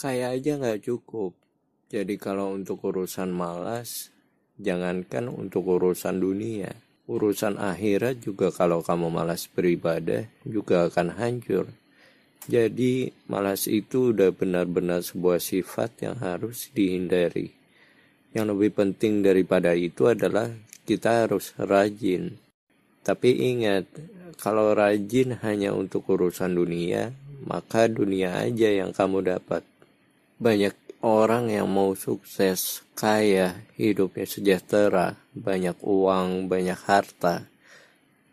Kaya aja nggak cukup. Jadi kalau untuk urusan malas, jangankan untuk urusan dunia, urusan akhirat juga kalau kamu malas beribadah juga akan hancur. Jadi malas itu udah benar-benar sebuah sifat yang harus dihindari. Yang lebih penting daripada itu adalah kita harus rajin. Tapi ingat, kalau rajin hanya untuk urusan dunia, maka dunia aja yang kamu dapat. Banyak orang yang mau sukses, kaya, hidupnya sejahtera, banyak uang, banyak harta.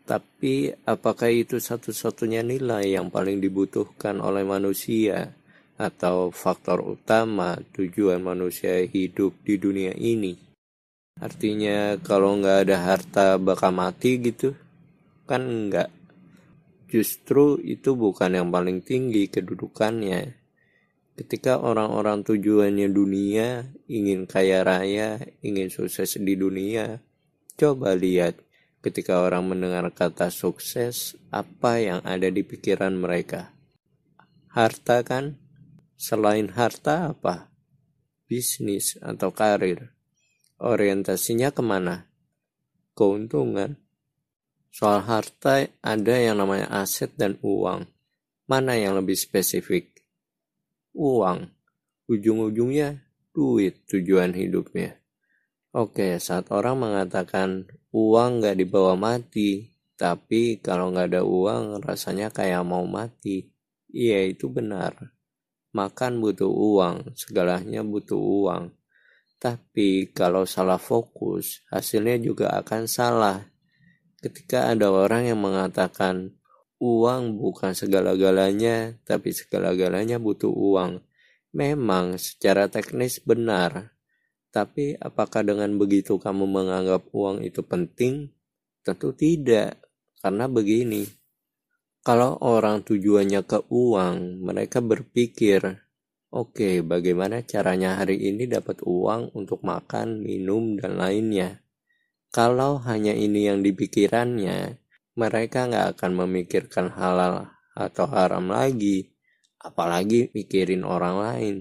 Tapi apakah itu satu-satunya nilai yang paling dibutuhkan oleh manusia atau faktor utama tujuan manusia hidup di dunia ini? Artinya kalau nggak ada harta bakal mati gitu? Kan enggak. Justru itu bukan yang paling tinggi kedudukannya. Ketika orang-orang tujuannya dunia, ingin kaya raya, ingin sukses di dunia, coba lihat ketika orang mendengar kata sukses, apa yang ada di pikiran mereka. Harta kan? Selain harta apa? Bisnis atau karir orientasinya ke mana? Keuntungan. Soal harta ada yang namanya aset dan uang. Mana yang lebih spesifik? Uang. Ujung-ujungnya duit tujuan hidupnya. Oke, saat orang mengatakan uang nggak dibawa mati, tapi kalau nggak ada uang rasanya kayak mau mati. Iya itu benar. Makan butuh uang, segalanya butuh uang. Tapi kalau salah fokus, hasilnya juga akan salah. Ketika ada orang yang mengatakan uang bukan segala-galanya, tapi segala-galanya butuh uang. Memang secara teknis benar, tapi apakah dengan begitu kamu menganggap uang itu penting? Tentu tidak, karena begini. Kalau orang tujuannya ke uang, mereka berpikir Oke, bagaimana caranya hari ini dapat uang untuk makan, minum, dan lainnya? Kalau hanya ini yang dipikirannya, mereka nggak akan memikirkan halal atau haram lagi, apalagi mikirin orang lain.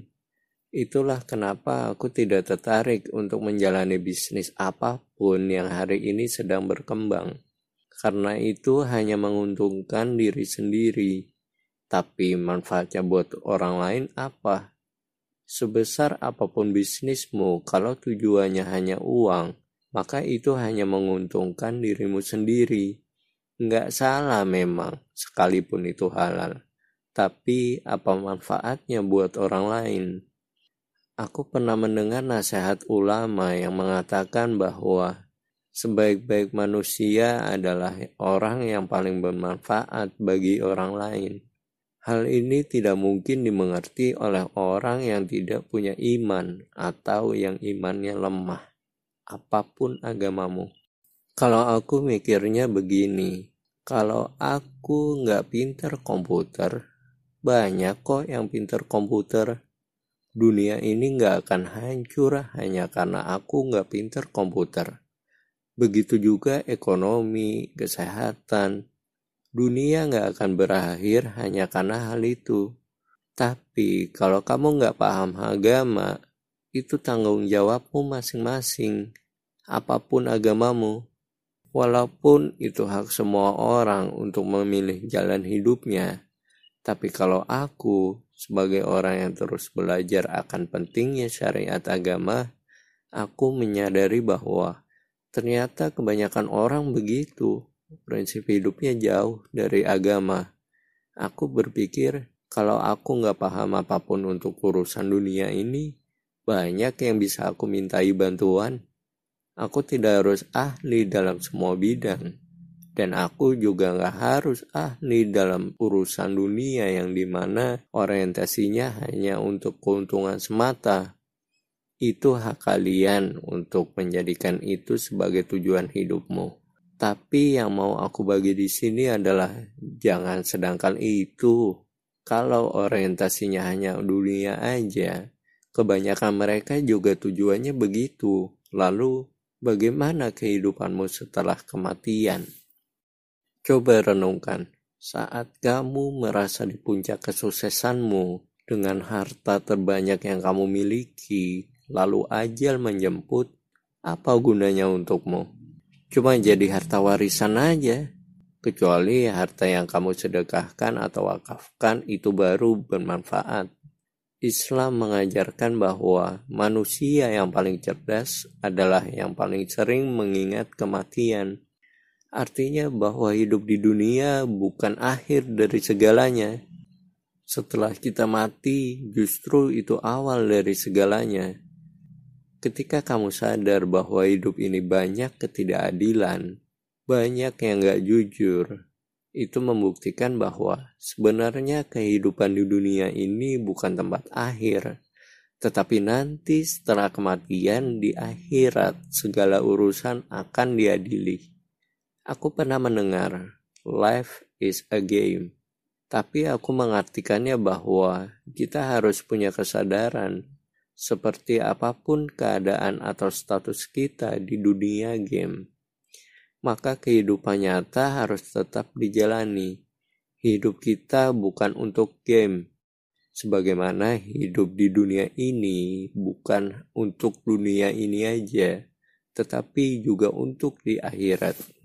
Itulah kenapa aku tidak tertarik untuk menjalani bisnis apa pun yang hari ini sedang berkembang. Karena itu hanya menguntungkan diri sendiri tapi manfaatnya buat orang lain apa? Sebesar apa pun bisnismu, kalau tujuannya hanya uang, maka itu hanya menguntungkan dirimu sendiri. Nggak salah memang, sekalipun itu halal. Tapi apa manfaatnya buat orang lain? Aku pernah mendengar nasihat ulama yang mengatakan bahwa sebaik-baik manusia adalah orang yang paling bermanfaat bagi orang lain. Hal ini tidak mungkin dimengerti oleh orang yang tidak punya iman atau yang imannya lemah, apa pun agamamu. Kalau aku mikirnya begini, kalau aku nggak pinter komputer, banyak kok yang pinter komputer. Dunia ini nggak akan hancur hanya karena aku nggak pinter komputer. Begitu juga ekonomi, kesehatan, dunia nggak akan berakhir hanya karena hal itu. Tapi kalau kamu nggak paham agama, itu tanggung jawabmu masing-masing. Apa pun agamamu, walaupun itu hak semua orang untuk memilih jalan hidupnya. Tapi kalau aku sebagai orang yang terus belajar akan pentingnya syariat agama, aku menyadari bahwa ternyata kebanyakan orang begitu prinsip hidupnya jauh dari agama. Aku berpikir kalau aku nggak paham apa pun untuk urusan dunia ini, banyak yang bisa aku mintai bantuan. Aku tidak harus ahli dalam semua bidang. Dan aku juga nggak harus ahli dalam urusan dunia yang di mana orientasinya hanya untuk keuntungan semata. Itu hak kalian untuk menjadikan itu sebagai tujuan hidupmu. Tapi yang mau aku bagi di sini adalah jangan sedangkan itu. Kalau orientasinya hanya dunia aja, kebanyakan mereka juga tujuannya begitu. Lalu, bagaimana kehidupanmu setelah kematian? Coba renungkan, saat kamu merasa di puncak kesuksesanmu, dengan harta terbanyak yang kamu miliki, lalu ajal menjemput, apa gunanya untukmu? Cuma jadi harta warisan aja. Kecuali harta yang kamu sedekahkan atau wakafkan itu baru bermanfaat. Islam mengajarkan bahwa manusia yang paling cerdas adalah yang paling sering mengingat kematian. Artinya bahwa hidup di dunia bukan akhir dari segalanya, setelah kita mati, justru itu awal dari segalanya. Ketika kamu sadar bahwa hidup ini banyak ketidakadilan, banyak yang gak jujur, itu membuktikan bahwa sebenarnya kehidupan di dunia ini bukan tempat akhir, tetapi nanti setelah kematian di akhirat segala urusan akan diadili. Aku pernah mendengar, life is a game tapi aku mengartikannya bahwa kita harus punya kesadaran seperti apa pun keadaan atau status kita di dunia game. Maka kehidupan nyata harus tetap dijalani. Hidup kita bukan untuk game. Sebagaimana hidup di dunia ini bukan untuk dunia ini aja, tetapi juga untuk di akhirat.